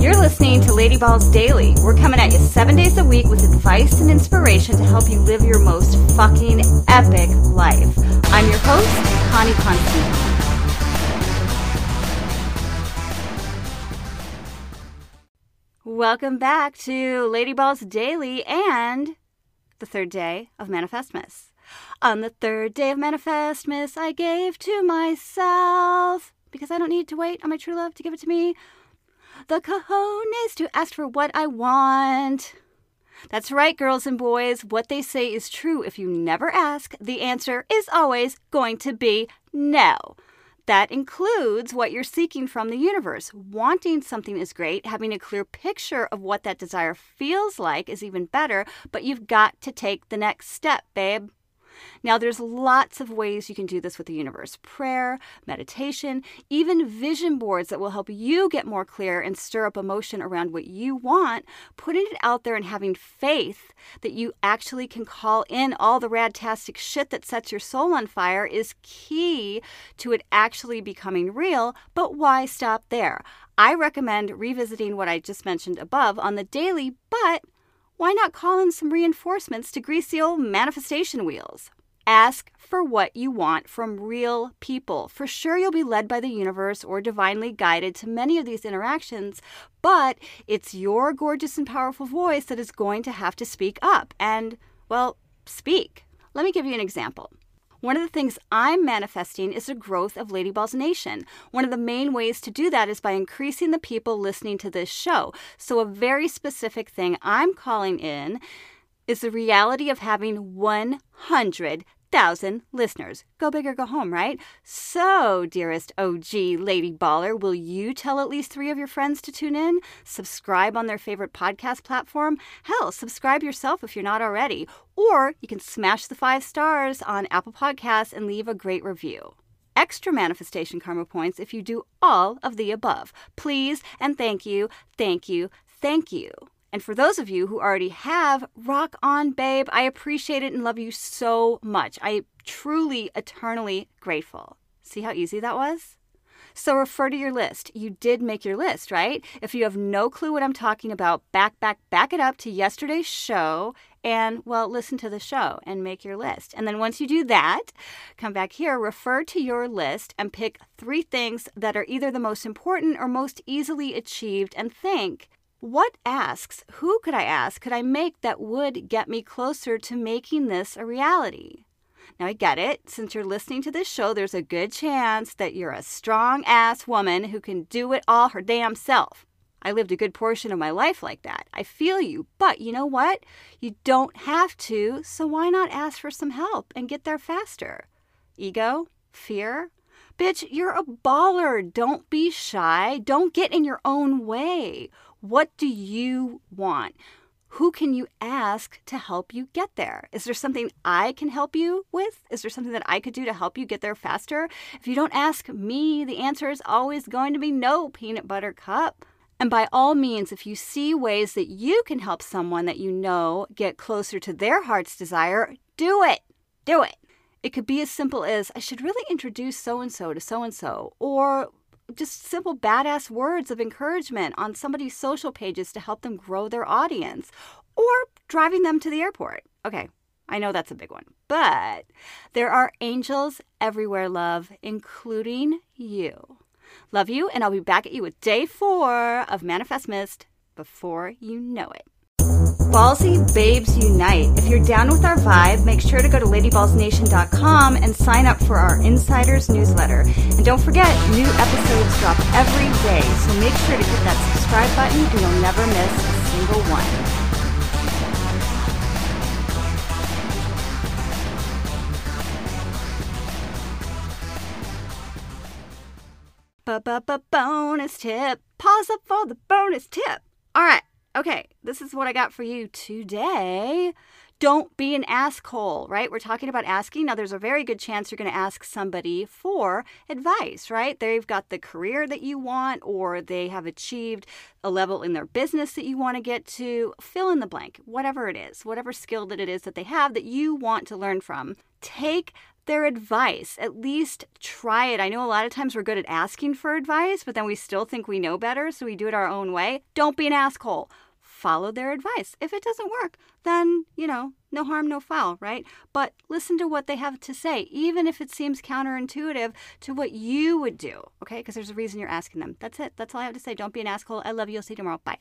You're listening to Lady Balls Daily. We're coming at you seven days a week with advice and inspiration to help you live your most fucking epic life. I'm your host, Connie Constantine. Welcome back to Lady Balls Daily and the third day of Manifestmas. On the third day of Manifestmas, I gave to myself because I don't need to wait on my true love to give it to me. The cojones to ask for what I want. That's right, girls and boys. What they say is true. If you never ask, the answer is always going to be no. That includes what you're seeking from the universe. Wanting something is great. Having a clear picture of what that desire feels like is even better, but you've got to take the next step, babe. Now, there's lots of ways you can do this with the universe prayer, meditation, even vision boards that will help you get more clear and stir up emotion around what you want. Putting it out there and having faith that you actually can call in all the radtastic shit that sets your soul on fire is key to it actually becoming real. But why stop there? I recommend revisiting what I just mentioned above on the daily, but why not call in some reinforcements to grease the old manifestation wheels? Ask for what you want from real people. For sure, you'll be led by the universe or divinely guided to many of these interactions, but it's your gorgeous and powerful voice that is going to have to speak up and, well, speak. Let me give you an example. One of the things I'm manifesting is the growth of Lady Balls Nation. One of the main ways to do that is by increasing the people listening to this show. So, a very specific thing I'm calling in is the reality of having 100 thousand listeners. Go big or go home, right? So, dearest OG Lady Baller, will you tell at least three of your friends to tune in? Subscribe on their favorite podcast platform? Hell, subscribe yourself if you're not already. Or you can smash the five stars on Apple Podcasts and leave a great review extra manifestation karma points if you do all of the above. Please and thank you, thank you, thank you. And for those of you who already have, rock on, babe. I appreciate it and love you so much. I truly, eternally grateful. See how easy that was? So refer to your list. You did make your list, right? If you have no clue what I'm talking about, back, back, back it up to yesterday's show and, well, listen to the show and make your list. And then once you do that, come back here, refer to your list and pick three things that are either the most important or most easily achieved and think, what asks, who could I ask, could I make that would get me closer to making this a reality? Now, I get it. Since you're listening to this show, there's a good chance that you're a strong ass woman who can do it all her damn self. I lived a good portion of my life like that. I feel you. But you know what? You don't have to, so why not ask for some help and get there faster? Ego? Fear? Bitch, you're a baller. Don't be shy. Don't get in your own way. What do you want? Who can you ask to help you get there? Is there something I can help you with? Is there something that I could do to help you get there faster? If you don't ask me, the answer is always going to be no, peanut butter cup. And by all means, if you see ways that you can help someone that you know get closer to their heart's desire, do it. Do it. It could be as simple as I should really introduce so and so to so and so, or just simple badass words of encouragement on somebody's social pages to help them grow their audience or driving them to the airport. Okay, I know that's a big one, but there are angels everywhere, love, including you. Love you, and I'll be back at you with day four of Manifestmas before you know it. Ballsy Babes Unite. If you're down with our vibe, make sure to go to ladyballsnation.com and sign up for our Insiders newsletter. And don't forget, new episodes drop every day, so make sure to hit that subscribe button and you'll never miss a single one. Bonus tip. Pause up for the bonus tip. All right. Okay, this is what I got for you today. Don't be an asshole, right? We're talking about asking. Now, there's a very good chance you're going to ask somebody for advice, right? They've got the career that you want, or they have achieved a level in their business that you want to get to. Fill in the blank, whatever it is, whatever skill that it is that they have that you want to learn from. Take their advice. At least try it. I know a lot of times we're good at asking for advice, but then we still think we know better, so we do it our own way. Don't be an asshole follow their advice. If it doesn't work, then, you know, no harm, no foul, right? But listen to what they have to say, even if it seems counterintuitive to what you would do, okay? Because there's a reason you're asking them. That's it. That's all I have to say. Don't be an asshole. I love you. I'll see you tomorrow. Bye.